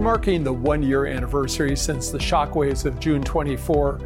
We're marking the one year anniversary since the shockwaves of June 24,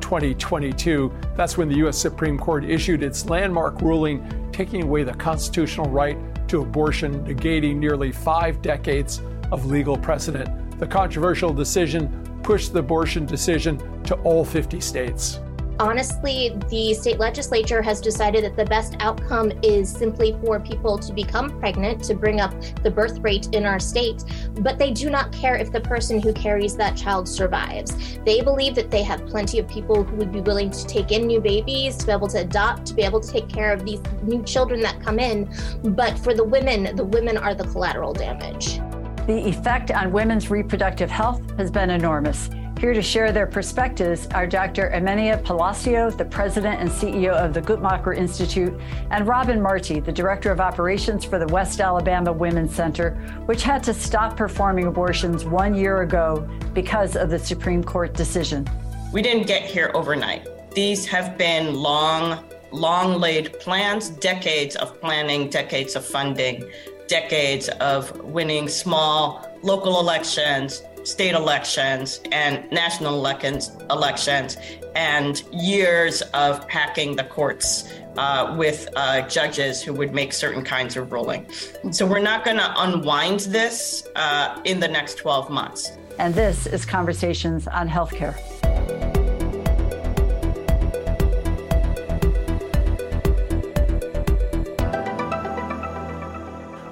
2022. That's when the U.S. Supreme Court issued its landmark ruling taking away the constitutional right to abortion, negating nearly five decades of legal precedent. The controversial decision pushed the abortion decision to all 50 states honestly, the state legislature has decided that the best outcome is simply for people to become pregnant to bring up the birth rate in our state, but they do not care if the person who carries that child survives. They believe that they have plenty of people who would be willing to take in new babies, to be able to adopt, to be able to take care of these new children that come in. But for the women, the women are the collateral damage. The effect on women's reproductive health has been enormous. Here to share their perspectives are Dr. Herminia Palacio, the president and CEO of the Guttmacher Institute, and Robin Marty, the director of operations for the West Alabama Women's Center, which had to stop performing abortions one year ago because of the Supreme Court decision. We didn't get here overnight. These have been long, long laid plans, decades of planning, decades of funding, decades of winning small local elections, state elections and national elections, elections and years of packing the courts uh, with uh, judges who would make certain kinds of ruling. So we're not going to unwind this uh, in the next 12 months. And this is Conversations on Healthcare.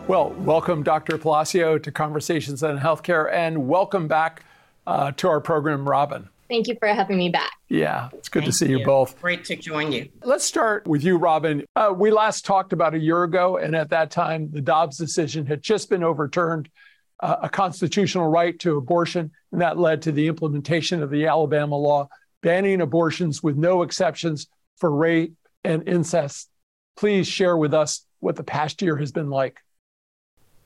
Well, welcome, Dr. Palacio, to Conversations on Healthcare, and welcome back uh, to our program, Robin. Thank you for having me back. Yeah, it's good Thank to see you. you. both. Great to join you. Let's start with you, Robin. Uh, we last talked about a year ago, and at that time, the Dobbs decision had just been overturned, uh, a constitutional right to abortion, and that led to the implementation of the Alabama law banning abortions with no exceptions for rape and incest. Please share with us what the past year has been like.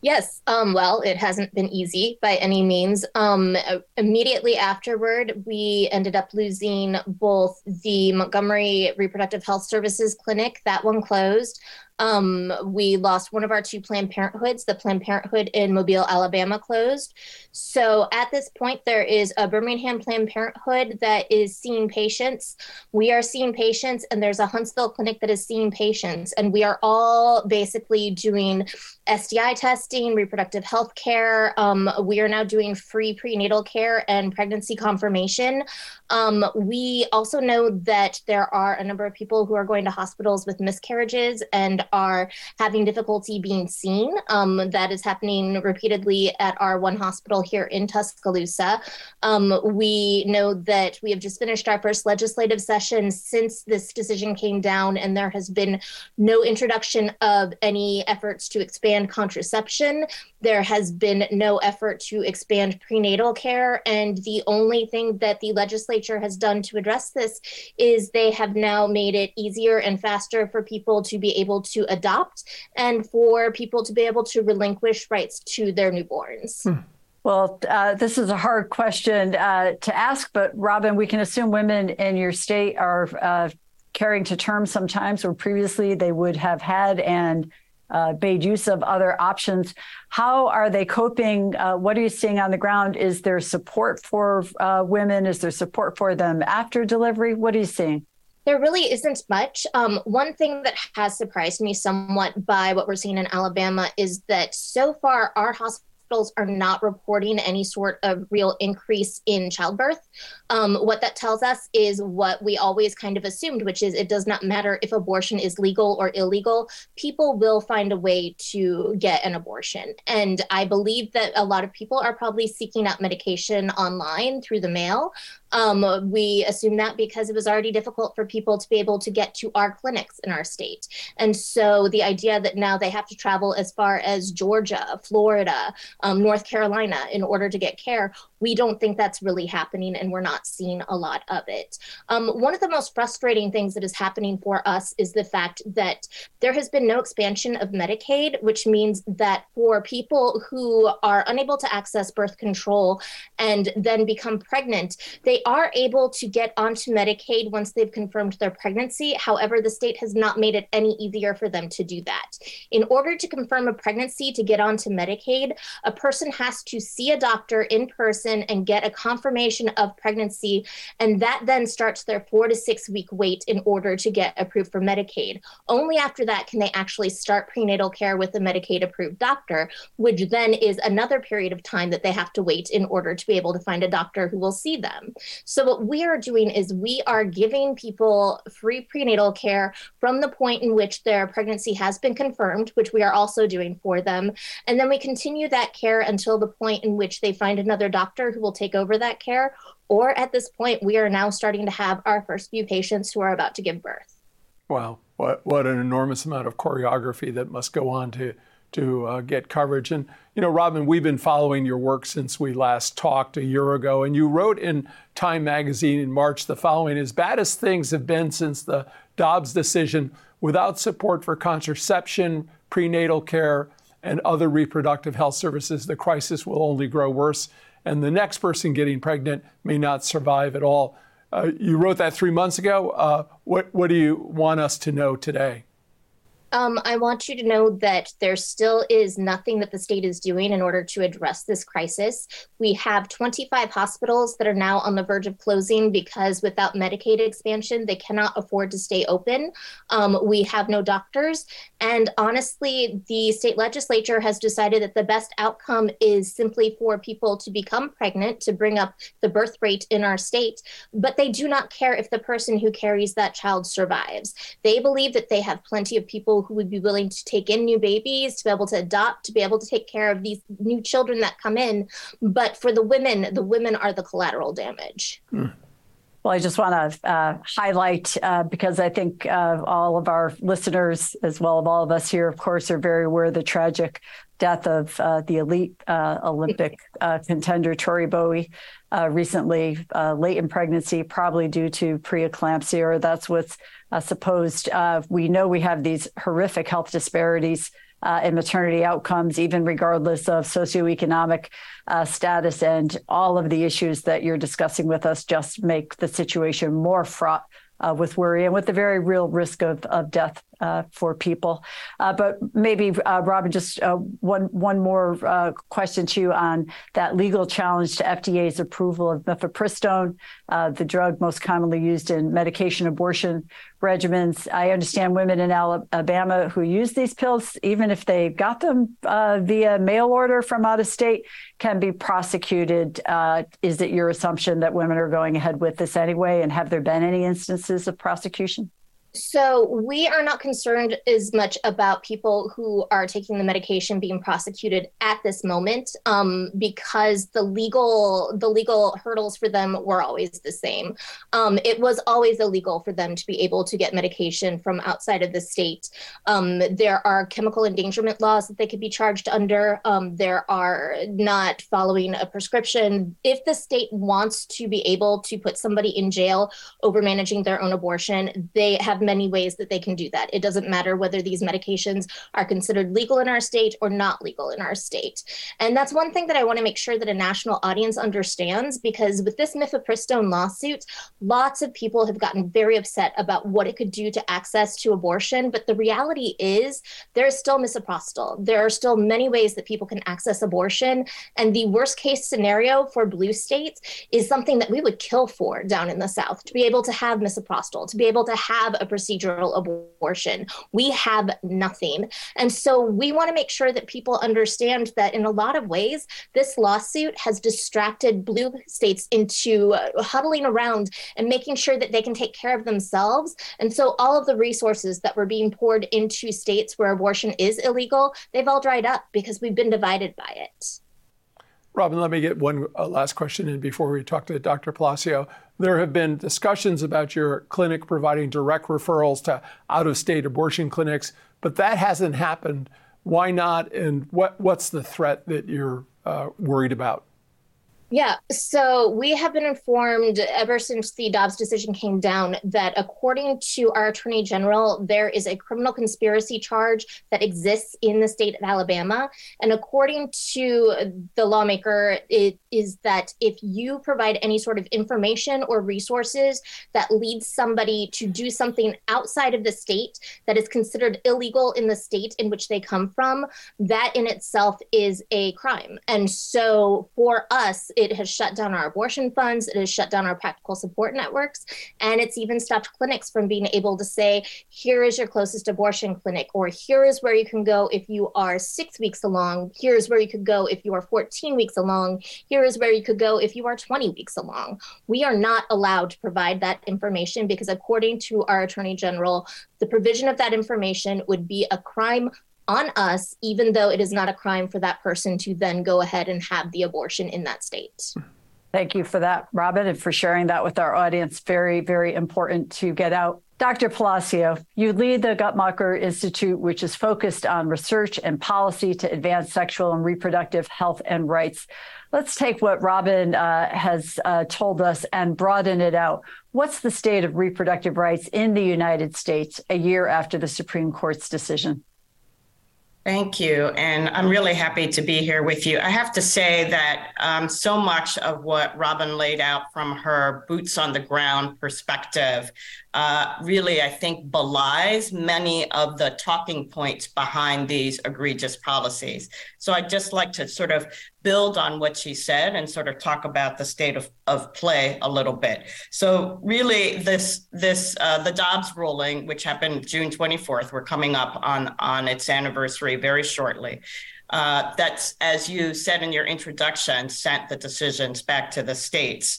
Yes. Um, well, it hasn't been easy by any means. Um, immediately afterward, we ended up losing both the Montgomery Reproductive Health Services Clinic, that one closed. Um, we lost one of our two Planned Parenthoods. The Planned Parenthood in Mobile, Alabama closed. So at this point, there is a Birmingham Planned Parenthood that is seeing patients. We are seeing patients, and there's a Huntsville clinic that is seeing patients. And we are all basically doing STI testing, reproductive health care. Um, we are now doing free prenatal care and pregnancy confirmation. Um, we also know that there are a number of people who are going to hospitals with miscarriages and are having difficulty being seen. Um, that is happening repeatedly at our one hospital here in Tuscaloosa. Um, we know that we have just finished our first legislative session since this decision came down, and there has been no introduction of any efforts to expand contraception. There has been no effort to expand prenatal care. And the only thing that the legislature has done to address this is they have now made it easier and faster for people to be able to adopt and for people to be able to relinquish rights to their newborns. Hmm. Well, uh, this is a hard question uh, to ask, but Robin, we can assume women in your state are uh, carrying to term sometimes where previously they would have had and uh, made use of other options. How are they coping? Uh, what are you seeing on the ground? Is there support for uh, women? Is there support for them after delivery? What are you seeing? There really isn't much. Um, one thing that has surprised me somewhat by what we're seeing in Alabama is that so far our hospital hospitals are not reporting any sort of real increase in childbirth. Um, what that tells us is what we always kind of assumed, which is it does not matter if abortion is legal or illegal, people will find a way to get an abortion. And I believe that a lot of people are probably seeking out medication online through the mail. Um, we assume that because it was already difficult for people to be able to get to our clinics in our state. And so the idea that now they have to travel as far as Georgia, Florida, um, North Carolina in order to get care, we don't think that's really happening and we're not seeing a lot of it. Um, one of the most frustrating things that is happening for us is the fact that there has been no expansion of Medicaid, which means that for people who are unable to access birth control and then become pregnant, they are able to get onto Medicaid once they've confirmed their pregnancy. However, the state has not made it any easier for them to do that. In order to confirm a pregnancy to get onto Medicaid, A person has to see a doctor in person and get a confirmation of pregnancy, and that then starts their four to six week wait in order to get approved for Medicaid. Only after that can they actually start prenatal care with a Medicaid approved doctor, which then is another period of time that they have to wait in order to be able to find a doctor who will see them. So, what we are doing is we are giving people free prenatal care from the point in which their pregnancy has been confirmed, which we are also doing for them. And then we continue that care until the point in which they find another doctor who will take over that care. Or at this point, we are now starting to have our first few patients who are about to give birth. Wow, what, what an enormous amount of choreography that must go on to to uh, get coverage. And, you know, Robin, we've been following your work since we last talked a year ago. And you wrote in Time magazine in March the following As bad as things have been since the Dobbs decision, without support for contraception, prenatal care, and other reproductive health services, the crisis will only grow worse. And the next person getting pregnant may not survive at all. Uh, you wrote that three months ago. Uh, what, what do you want us to know today? Um, I want you to know that there still is nothing that the state is doing in order to address this crisis. We have 25 hospitals that are now on the verge of closing because without Medicaid expansion, they cannot afford to stay open. Um, we have no doctors. And honestly, the state legislature has decided that the best outcome is simply for people to become pregnant to bring up the birth rate in our state. But they do not care if the person who carries that child survives. They believe that they have plenty of people who would be willing to take in new babies, to be able to adopt, to be able to take care of these new children that come in. But for the women, the women are the collateral damage. Hmm. Well, I just want to uh, highlight uh, because I think uh, all of our listeners, as well as all of us here, of course, are very aware of the tragic death of uh, the elite uh, Olympic uh, contender Tori Bowie recently, late in pregnancy, probably due to preeclampsia, or that's what's supposed. we know we have these horrific health disparities uh, in maternity outcomes, even regardless of socioeconomic uh, status. And all of the issues that you're discussing with us just make the situation more fraught uh, with worry and with the very real risk of, of death uh, for people. Uh, but maybe, uh, Robin, just uh, one one more uh, question to you on that legal challenge to FDA's approval of mifepristone, the drug most commonly used in medication abortion regimens. I understand women in Alabama who use these pills, even if they got them via mail order from out of state, can be prosecuted. is it your assumption that women are going ahead with this anyway? And have there been any instances of prosecution? So we are not concerned as much about people who are taking the medication being prosecuted at this moment, um, because the legal the legal hurdles for them were always the same. Um, it was always illegal for them to be able to get medication from outside of the state. Um, there are chemical endangerment laws that they could be charged under. Um, there are not following a prescription. If the state wants to be able to put somebody in jail over managing their own abortion, they have many ways that they can do that. It doesn't matter whether these medications are considered legal in our state or not legal in our state. And that's one thing that I want to make sure that a national audience understands because with this mifepristone lawsuit, lots of people have gotten very upset about what it could do to access to abortion. But the reality is there is still misoprostol. There are still many ways that people can access abortion. And the worst case scenario for blue states is something that we would kill for down in the South to be able to have misoprostol, to be able to have a procedural abortion. We have nothing. And so we want to make sure that people understand that in a lot of ways, this lawsuit has distracted blue states into huddling around and making sure that they can take care of themselves. And so all of the resources that were being poured into states where abortion is illegal, they've all dried up because we've been divided by it. Robin, let me get one uh, last question in before we talk to Dr. Palacio. There have been discussions about your clinic providing direct referrals to out of state abortion clinics, but that hasn't happened. Why not? And what, what's the threat that you're uh, worried about? Yeah, so we have been informed ever since the Dobbs decision came down that according to our Attorney General, there is a criminal conspiracy charge that exists in the state of Alabama. And according to the lawmaker, it is that if you provide any sort of information or resources that leads somebody to do something outside of the state that is considered illegal in the state in which they come from, that in itself is a crime. And so for us, it has shut down our abortion funds, it has shut down our practical support networks, and it's even stopped clinics from being able to say, here is your closest abortion clinic, or here is where you can go if you are six weeks along, here is where you could go if you are 14 weeks along, here is where you could go if you are 20 weeks along. We are not allowed to provide that information because, according to our Attorney General, the provision of that information would be a crime on us, even though it is not a crime for that person to then go ahead and have the abortion in that state. Thank you for that, Robin, and for sharing that with our audience. Very, very important to get out. Dr. Palacio, you lead the Guttmacher Institute, which is focused on research and policy to advance sexual and reproductive health and rights. Let's take what Robin uh, has uh, told us and broaden it out. What's the state of reproductive rights in the United States a year after the Supreme Court's decision? Thank you. And I'm really happy to be here with you. I have to say that um, so much of what Robin laid out from her boots on the ground perspective uh, really, I think, belies many of the talking points behind these egregious policies. So I'd just like to sort of build on what she said and sort of talk about the state of, of play a little bit. So really, this this uh, the Dobbs ruling, which happened June 24th, we're coming up on on its anniversary very shortly. Uh, that's as you said in your introduction, sent the decisions back to the states.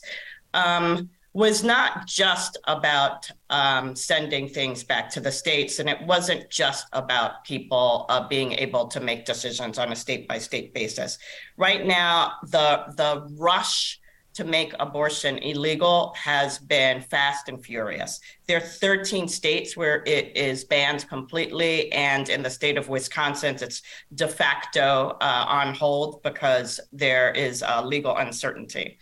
Um, was not just about um, sending things back to the states, and it wasn't just about people uh, being able to make decisions on a state by state basis. Right now, the the rush to make abortion illegal has been fast and furious. There are 13 states where it is banned completely, and in the state of Wisconsin, it's de facto uh, on hold because there is uh, legal uncertainty.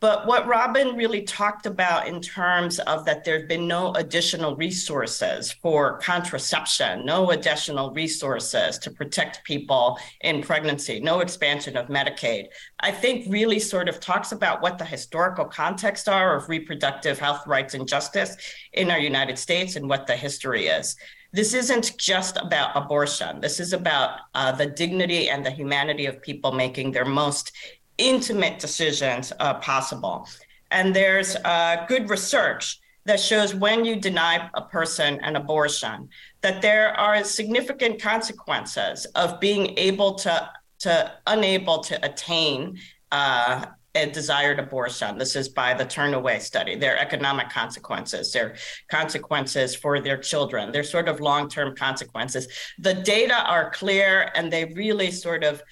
But what Robin really talked about in terms of that there have been no additional resources for contraception, no additional resources to protect people in pregnancy, no expansion of Medicaid, I think really sort of talks about what the historical context are of reproductive health rights and justice in our United States and what the history is this isn't just about abortion. This is about uh, the dignity and the humanity of people making their most intimate decisions uh, possible. And there's uh, good research that shows when you deny a person an abortion, that there are significant consequences of being able to, to unable to attain uh, a desired abortion. This is by the Turnaway study. There are economic consequences, there are consequences for their children, They're sort of long term consequences. The data are clear and they really sort of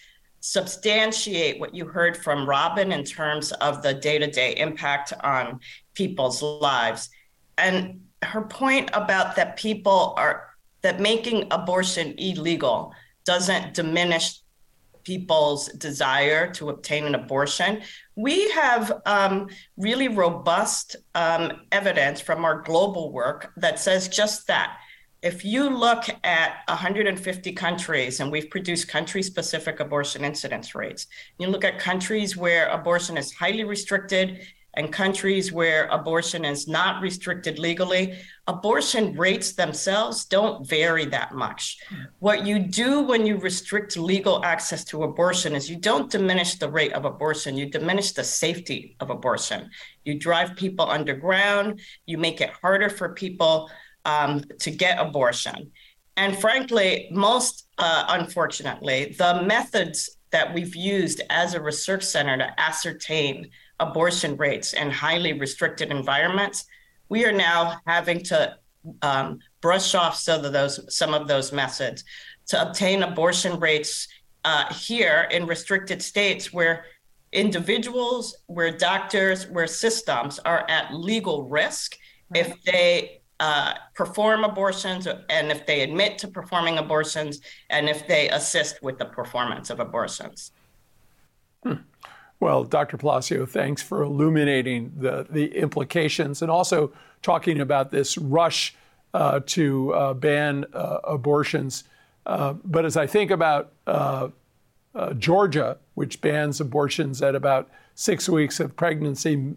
substantiate what you heard from Robin in terms of the day to day impact on people's lives. And her point about that people are, that making abortion illegal doesn't diminish people's desire to obtain an abortion. We have um, really robust um, evidence from our global work that says just that if you look at 150 countries, and we've produced country specific abortion incidence rates, you look at countries where abortion is highly restricted and countries where abortion is not restricted legally, abortion rates themselves don't vary that much. Hmm. What you do when you restrict legal access to abortion is you don't diminish the rate of abortion, you diminish the safety of abortion. You drive people underground, you make it harder for people um, to get abortion. And frankly, most uh, unfortunately, the methods that we've used as a research center to ascertain abortion rates in highly restricted environments, we are now having to um, brush off some of those some of those methods to obtain abortion rates uh, here in restricted states where individuals, where doctors, where systems are at legal risk if they uh, perform abortions and if they admit to performing abortions and if they assist with the performance of abortions. Hmm. Well, Dr. Palacio, thanks for illuminating the, the implications and also talking about this rush uh, to uh, ban uh, abortions. Uh, but as I think about Georgia, which bans abortions at about six weeks of pregnancy,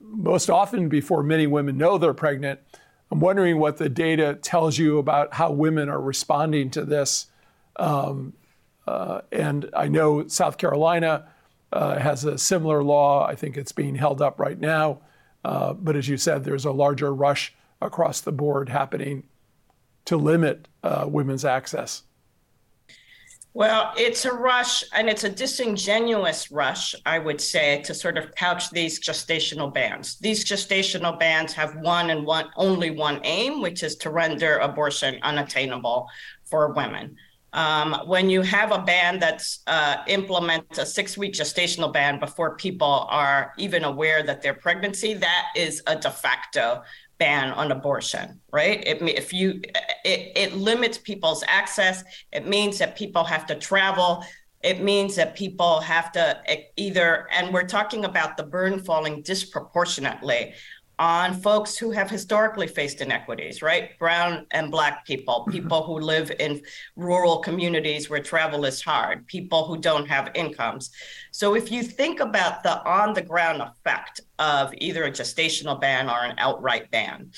most often before many women know they're pregnant, I'm wondering what the data tells you about how women are responding to this. Um, uh, and I know South Carolina uh, has a similar law. I think it's being held up right now. Uh, but as you said, there's a larger rush across the board happening to limit uh, women's access. Well, it's a rush, and it's a disingenuous rush, I would say, to sort of couch these gestational bans. These gestational bans have one and one only one aim, which is to render abortion unattainable for women. Um, when you have a ban that's uh, implements a six-week gestational ban before people are even aware that they're pregnancy, that is a de facto ban on abortion, right? It, if you, it, it limits people's access. It means that people have to travel. It means that people have to either, and we're talking about the burden falling disproportionately on folks who have historically faced inequities, right? Brown and Black people, mm-hmm. people who live in rural communities where travel is hard, people who don't have incomes. So, if you think about the on the ground effect of either a gestational ban or an outright ban,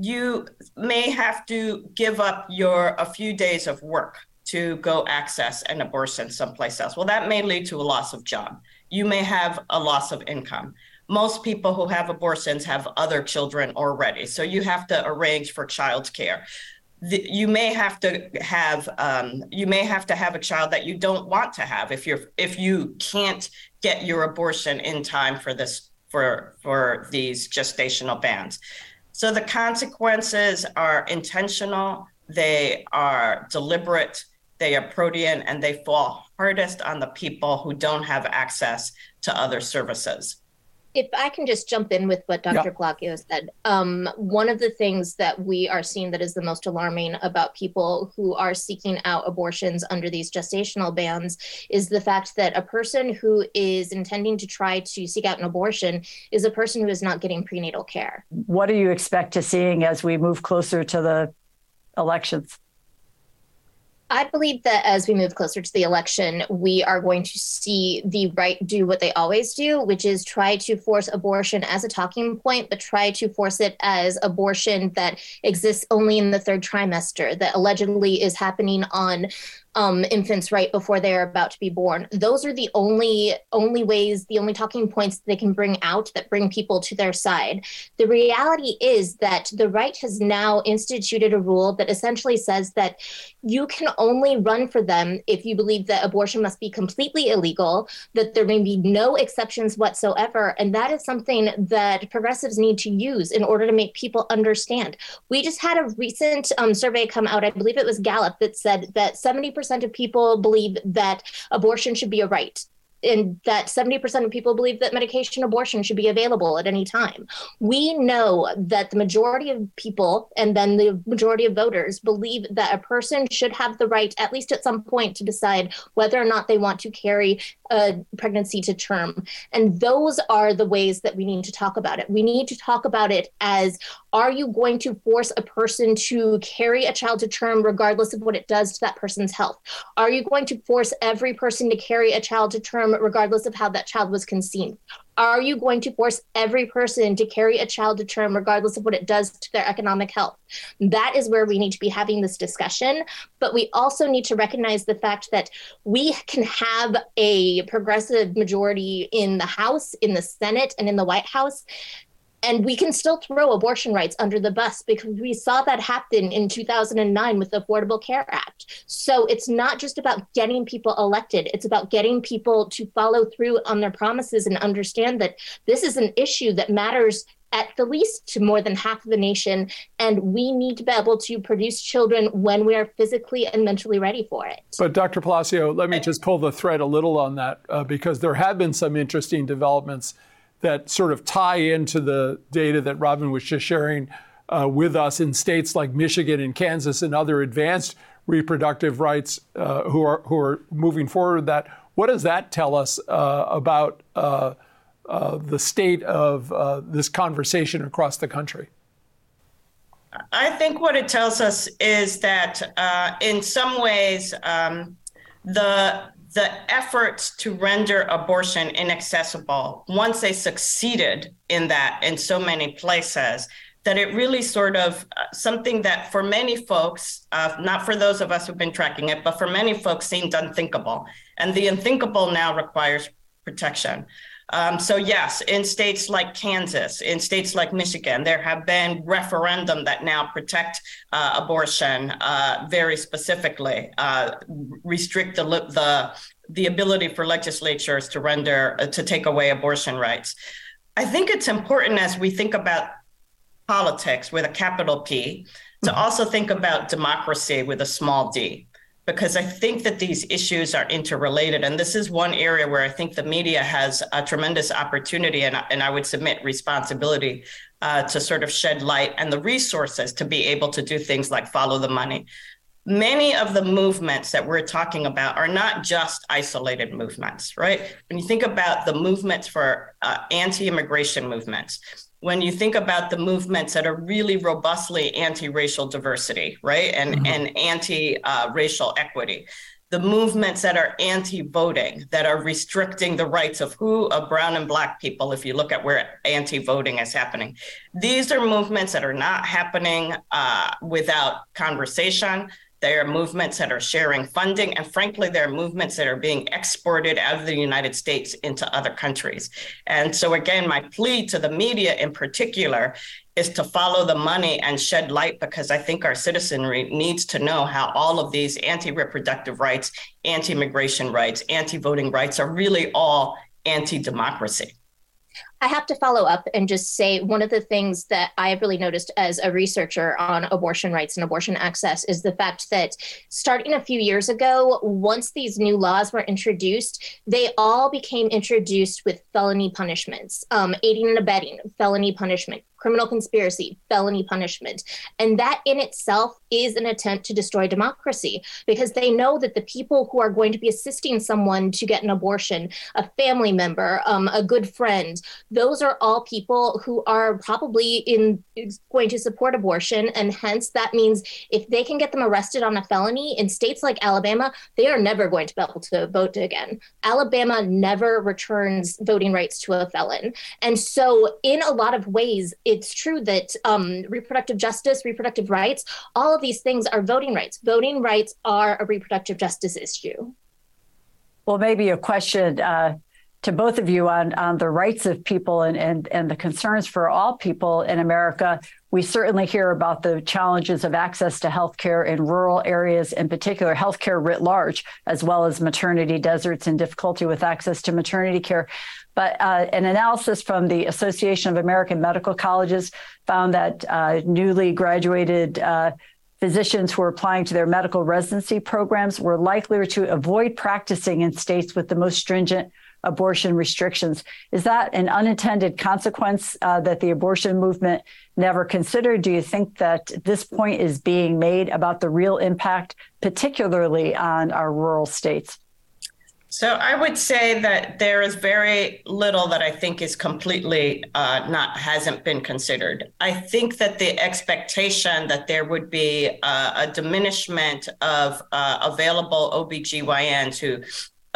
you may have to give up your a few days of work to go access an abortion someplace else. Well, that may lead to a loss of job. You may have a loss of income most people who have abortions have other children already. So you have to arrange for child care. The, you may have to have um, you may have to have a child that you don't want to have if you're if you can't get your abortion in time for this for for these gestational bans. So the consequences are intentional, they are deliberate, they are protean, and they fall hardest on the people who don't have access to other services if I can just jump in with what Dr. Yeah. said, um, one of the things that we are seeing that is the most alarming about people who are seeking out abortions under these gestational bans is the fact that a person who is intending to try to seek out an abortion is a person who is not getting prenatal care. What do you expect to seeing as we move closer to the elections? I believe that as we move closer to the election, we are going to see the right do what they always do, which is try to force abortion as a talking point, but try to force it as abortion that exists only in the third trimester, that allegedly is happening on um, infants right before they are about to be born. Those are the only only ways, the only talking points they can bring out that bring people to their side. The reality is that the right has now instituted a rule that essentially says that you can only run for them if you believe that abortion must be completely illegal, that there may be no exceptions whatsoever, and that is something that progressives need to use in order to make people understand. We just had a recent um, survey come out, I believe it was Gallup, that said that 70% of people believe that abortion should be a right and that 70% of people believe that medication abortion should be available at any time. We know that the majority of people and then the majority of voters believe that a person should have the right, at least at some point, to decide whether or not they want to carry a pregnancy to term. And those are the ways that we need to talk about it. We need to talk about it as are you going to force a person to carry a child to term regardless of what it does to that person's health? Are you going to force every person to carry a child to term regardless of how that child was conceived? Are you going to force every person to carry a child to term, regardless of what it does to their economic health? That is where we need to be having this discussion. But we also need to recognize the fact that we can have a progressive majority in the House, in the Senate, and in the White House and we can still throw abortion rights under the bus because we saw that happen in 2009 with the Affordable Care Act. So it's not just about getting people elected, it's about getting people to follow through on their promises and understand that this is an issue that matters at the least to more than half of the nation. And we need to be able to produce children when we are physically and mentally ready for it. But, Dr. Palacio, let me just pull the thread a little on that uh, because there have been some interesting developments that sort of tie into the data that Robin was just sharing uh, with us in states like Michigan and Kansas and other advanced reproductive rights uh, who are who are moving forward with that. What does that tell us uh, about uh, uh, the state of uh, this conversation across the country? I think what it tells us is that in some ways, um, the the efforts to render abortion inaccessible, once they succeeded in that in so many places, that it really sort of uh, something that for many folks, uh, not for those of us who've been tracking it, but for many folks seemed unthinkable. And the unthinkable now requires protection. Um, so yes, in states like Kansas, in states like Michigan, there have been referendum that now protect uh, abortion uh, very specifically, uh, restrict the the the ability for legislatures to render uh, to take away abortion rights. I think it's important as we think about politics with a capital P to mm-hmm. also think about democracy with a small d because I think that these issues are interrelated. And this is one area where I think the media has a tremendous opportunity and, and I would submit responsibility uh, to sort of shed light and the resources to be able to do things like follow the money. Many of the movements that we're talking about are not just isolated movements, right? When you think about the movements for uh, anti immigration movements, when you think about the movements that are really robustly anti-racial diversity, right, and mm-hmm. and anti-racial equity, the movements that are anti-voting, that are restricting the rights of who of brown and black people. If you look at where anti-voting is happening, these are movements that are not happening uh, without conversation. There are movements that are sharing funding, and frankly, there are movements that are being exported out of the United States into other countries. And so, again, my plea to the media in particular is to follow the money and shed light because I think our citizenry needs to know how all of these anti reproductive rights, anti immigration rights, anti voting rights are really all anti democracy. I have to follow up and just say one of the things that I have really noticed as a researcher on abortion rights and abortion access is the fact that starting a few years ago, once these new laws were introduced, they all became introduced with felony punishments, um, aiding and abetting, felony punishment, criminal conspiracy, felony punishment. And that in itself is an attempt to destroy democracy because they know that the people who are going to be assisting someone to get an abortion, a family member, um, a good friend, those are all people who are probably in going to support abortion. And hence, that means if they can get them arrested on a felony in states like Alabama, they are never going to be able to vote again. Alabama never returns voting rights to a felon. And so, in a lot of ways, it's true that um, reproductive justice, reproductive rights, all of these things are voting rights. Voting rights are a reproductive justice issue. Well, maybe a question uh, to both of you on, on the rights of people and, and, and the concerns for all people in America. We certainly hear about the challenges of access to healthcare in rural areas, in particular, healthcare writ large, as well as maternity deserts and difficulty with access to maternity care. But uh, an analysis from the Association of American Medical Colleges found that uh, newly graduated uh, physicians who are applying to their medical residency programs were likelier to avoid practicing in states with the most stringent abortion restrictions. Is that an unintended consequence uh, that the abortion movement never considered? Do you think that this point is being made about the real impact, particularly on our rural states? So I would say that there is very little that I think is completely uh, not hasn't been considered. I think that the expectation that there would be uh, a diminishment of uh, available OBGYNs who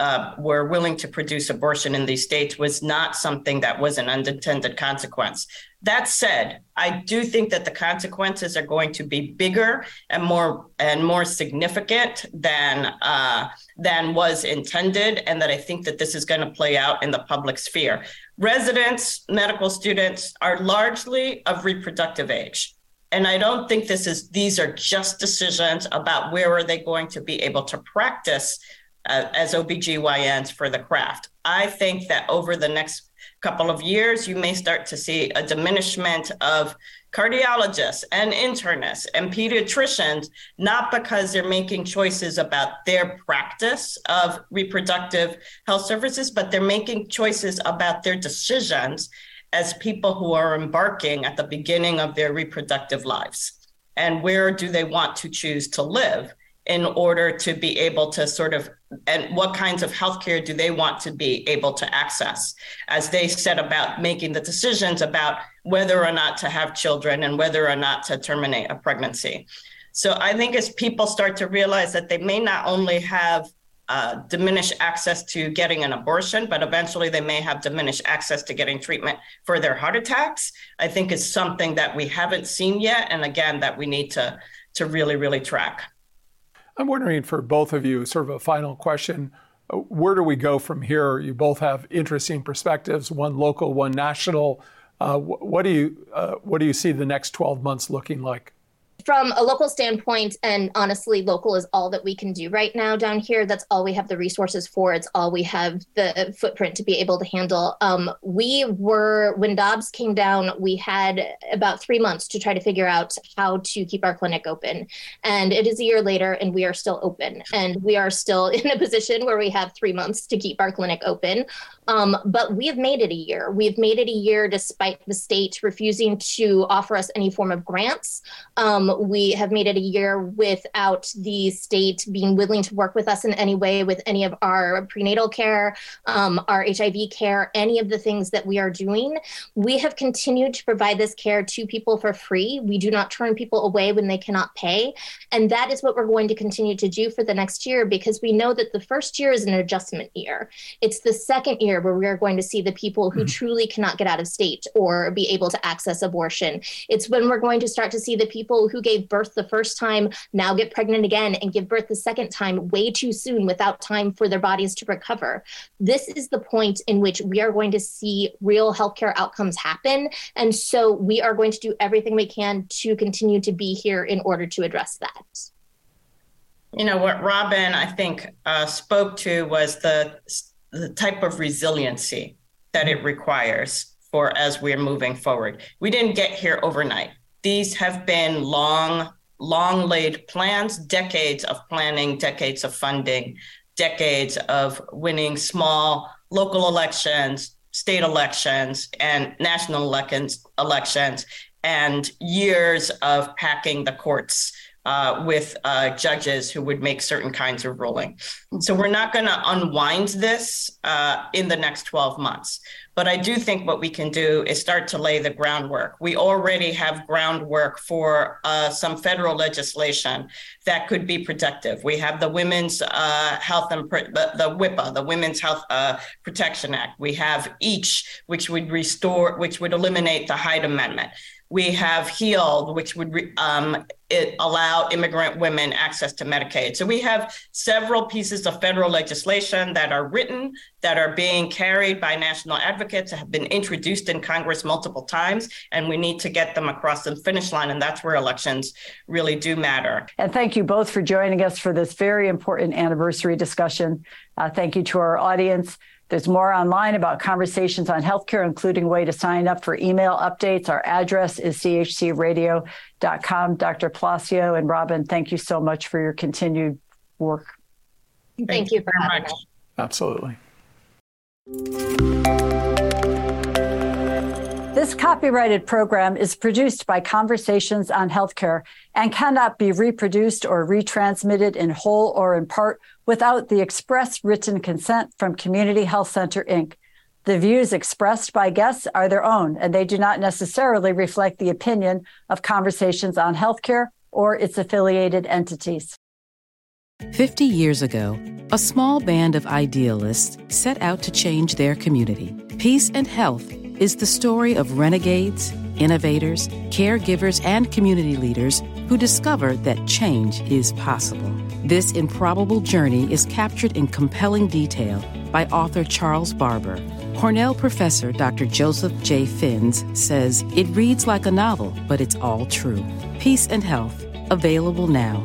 uh, were willing to produce abortion in these states was not something that was an unintended consequence. That said, I do think that the consequences are going to be bigger and more and more significant than uh, than was intended, and that I think that this is going to play out in the public sphere. Residents, medical students are largely of reproductive age and i don't think this is these are just decisions about where are they going to be able to practice uh, as OBGYNs for the craft. I think that over the next couple of years, you may start to see a diminishment of cardiologists and internists and pediatricians, not because they're making choices about their practice of reproductive health services, but they're making choices about their decisions as people who are embarking at the beginning of their reproductive lives. And where do they want to choose to live? In order to be able to sort of and what kinds of healthcare do they want to be able to access as they set about making the decisions about whether or not to have children and whether or not to terminate a pregnancy. So I think as people start to realize that they may not only have uh, diminished access to getting an abortion, but eventually they may have diminished access to getting treatment for their heart attacks. I think is something that we haven't seen yet, and again that we need to to really really track. I'm wondering for both of you, sort of a final question. Uh, where do we go from here? You both have interesting perspectives, one local, one national. Uh, what do you uh, what do you see the next 12 months looking like? From a local standpoint, and honestly, local is all that we can do right now down here. That's all we have the resources for. It's all we have the footprint to be able to handle. Um, we were, when Dobbs came down, we had about three months to try to figure out how to keep our clinic open. And it is a year later, and we are still open. And we are still in a position where we have three months to keep our clinic open. Um, but we have made it a year. We've made it a year despite the state refusing to offer us any form of grants. Um, we have made it a year without the state being willing to work with us in any way with any of our prenatal care, um, our HIV care, any of the things that we are doing. We have continued to provide this care to people for free. We do not turn people away when they cannot pay. And that is what we're going to continue to do for the next year because we know that the first year is an adjustment year. It's the second year where we are going to see the people who mm-hmm. truly cannot get out of state or be able to access abortion. It's when we're going to start to see the people who gave birth the first time now get pregnant again and give birth the second time way too soon without time for their bodies to recover. This is the point in which we are going to see real healthcare outcomes happen. And so we are going to do everything we can to continue to be here in order to address that. You know, what Robin, I think, uh, spoke to was the the type of resiliency that it requires for as we're moving forward. We didn't get here overnight. These have been long, long laid plans, decades of planning, decades of funding, decades of winning small local elections, state elections, and national elections, elections and years of packing the courts uh, with uh, judges who would make certain kinds of ruling. So we're not going to unwind this uh, in the next 12 months. But I do think what we can do is start to lay the groundwork. We already have groundwork for uh, some federal legislation that could be protective. We have the Women's uh, Health and the, the WHIPA, the Women's Health uh, Protection Act. We have EACH, which would restore, which would eliminate the Hyde Amendment we have healed which would um, it allow immigrant women access to medicaid. So we have several pieces of federal legislation that are written that are being carried by national advocates have been introduced in congress multiple times and we need to get them across the finish line and that's where elections really do matter. And thank you both for joining us for this very important anniversary discussion. Uh, thank you to our audience there's more online about conversations on healthcare, including a way to sign up for email updates. Our address is chcradio.com. Dr. Palacio and Robin, thank you so much for your continued work. Thank, thank you very much. Absolutely. This copyrighted program is produced by Conversations on Healthcare and cannot be reproduced or retransmitted in whole or in part without the express written consent from Community Health Center, Inc. The views expressed by guests are their own, and they do not necessarily reflect the opinion of Conversations on Healthcare or its affiliated entities. 50 years ago, a small band of idealists set out to change their community. Peace and health is the story of renegades, innovators, caregivers, and community leaders who discovered that change is possible. This improbable journey is captured in compelling detail by author Charles Barber. Cornell professor Dr. Joseph J. Fins says it reads like a novel, but it's all true. Peace and Health, available now.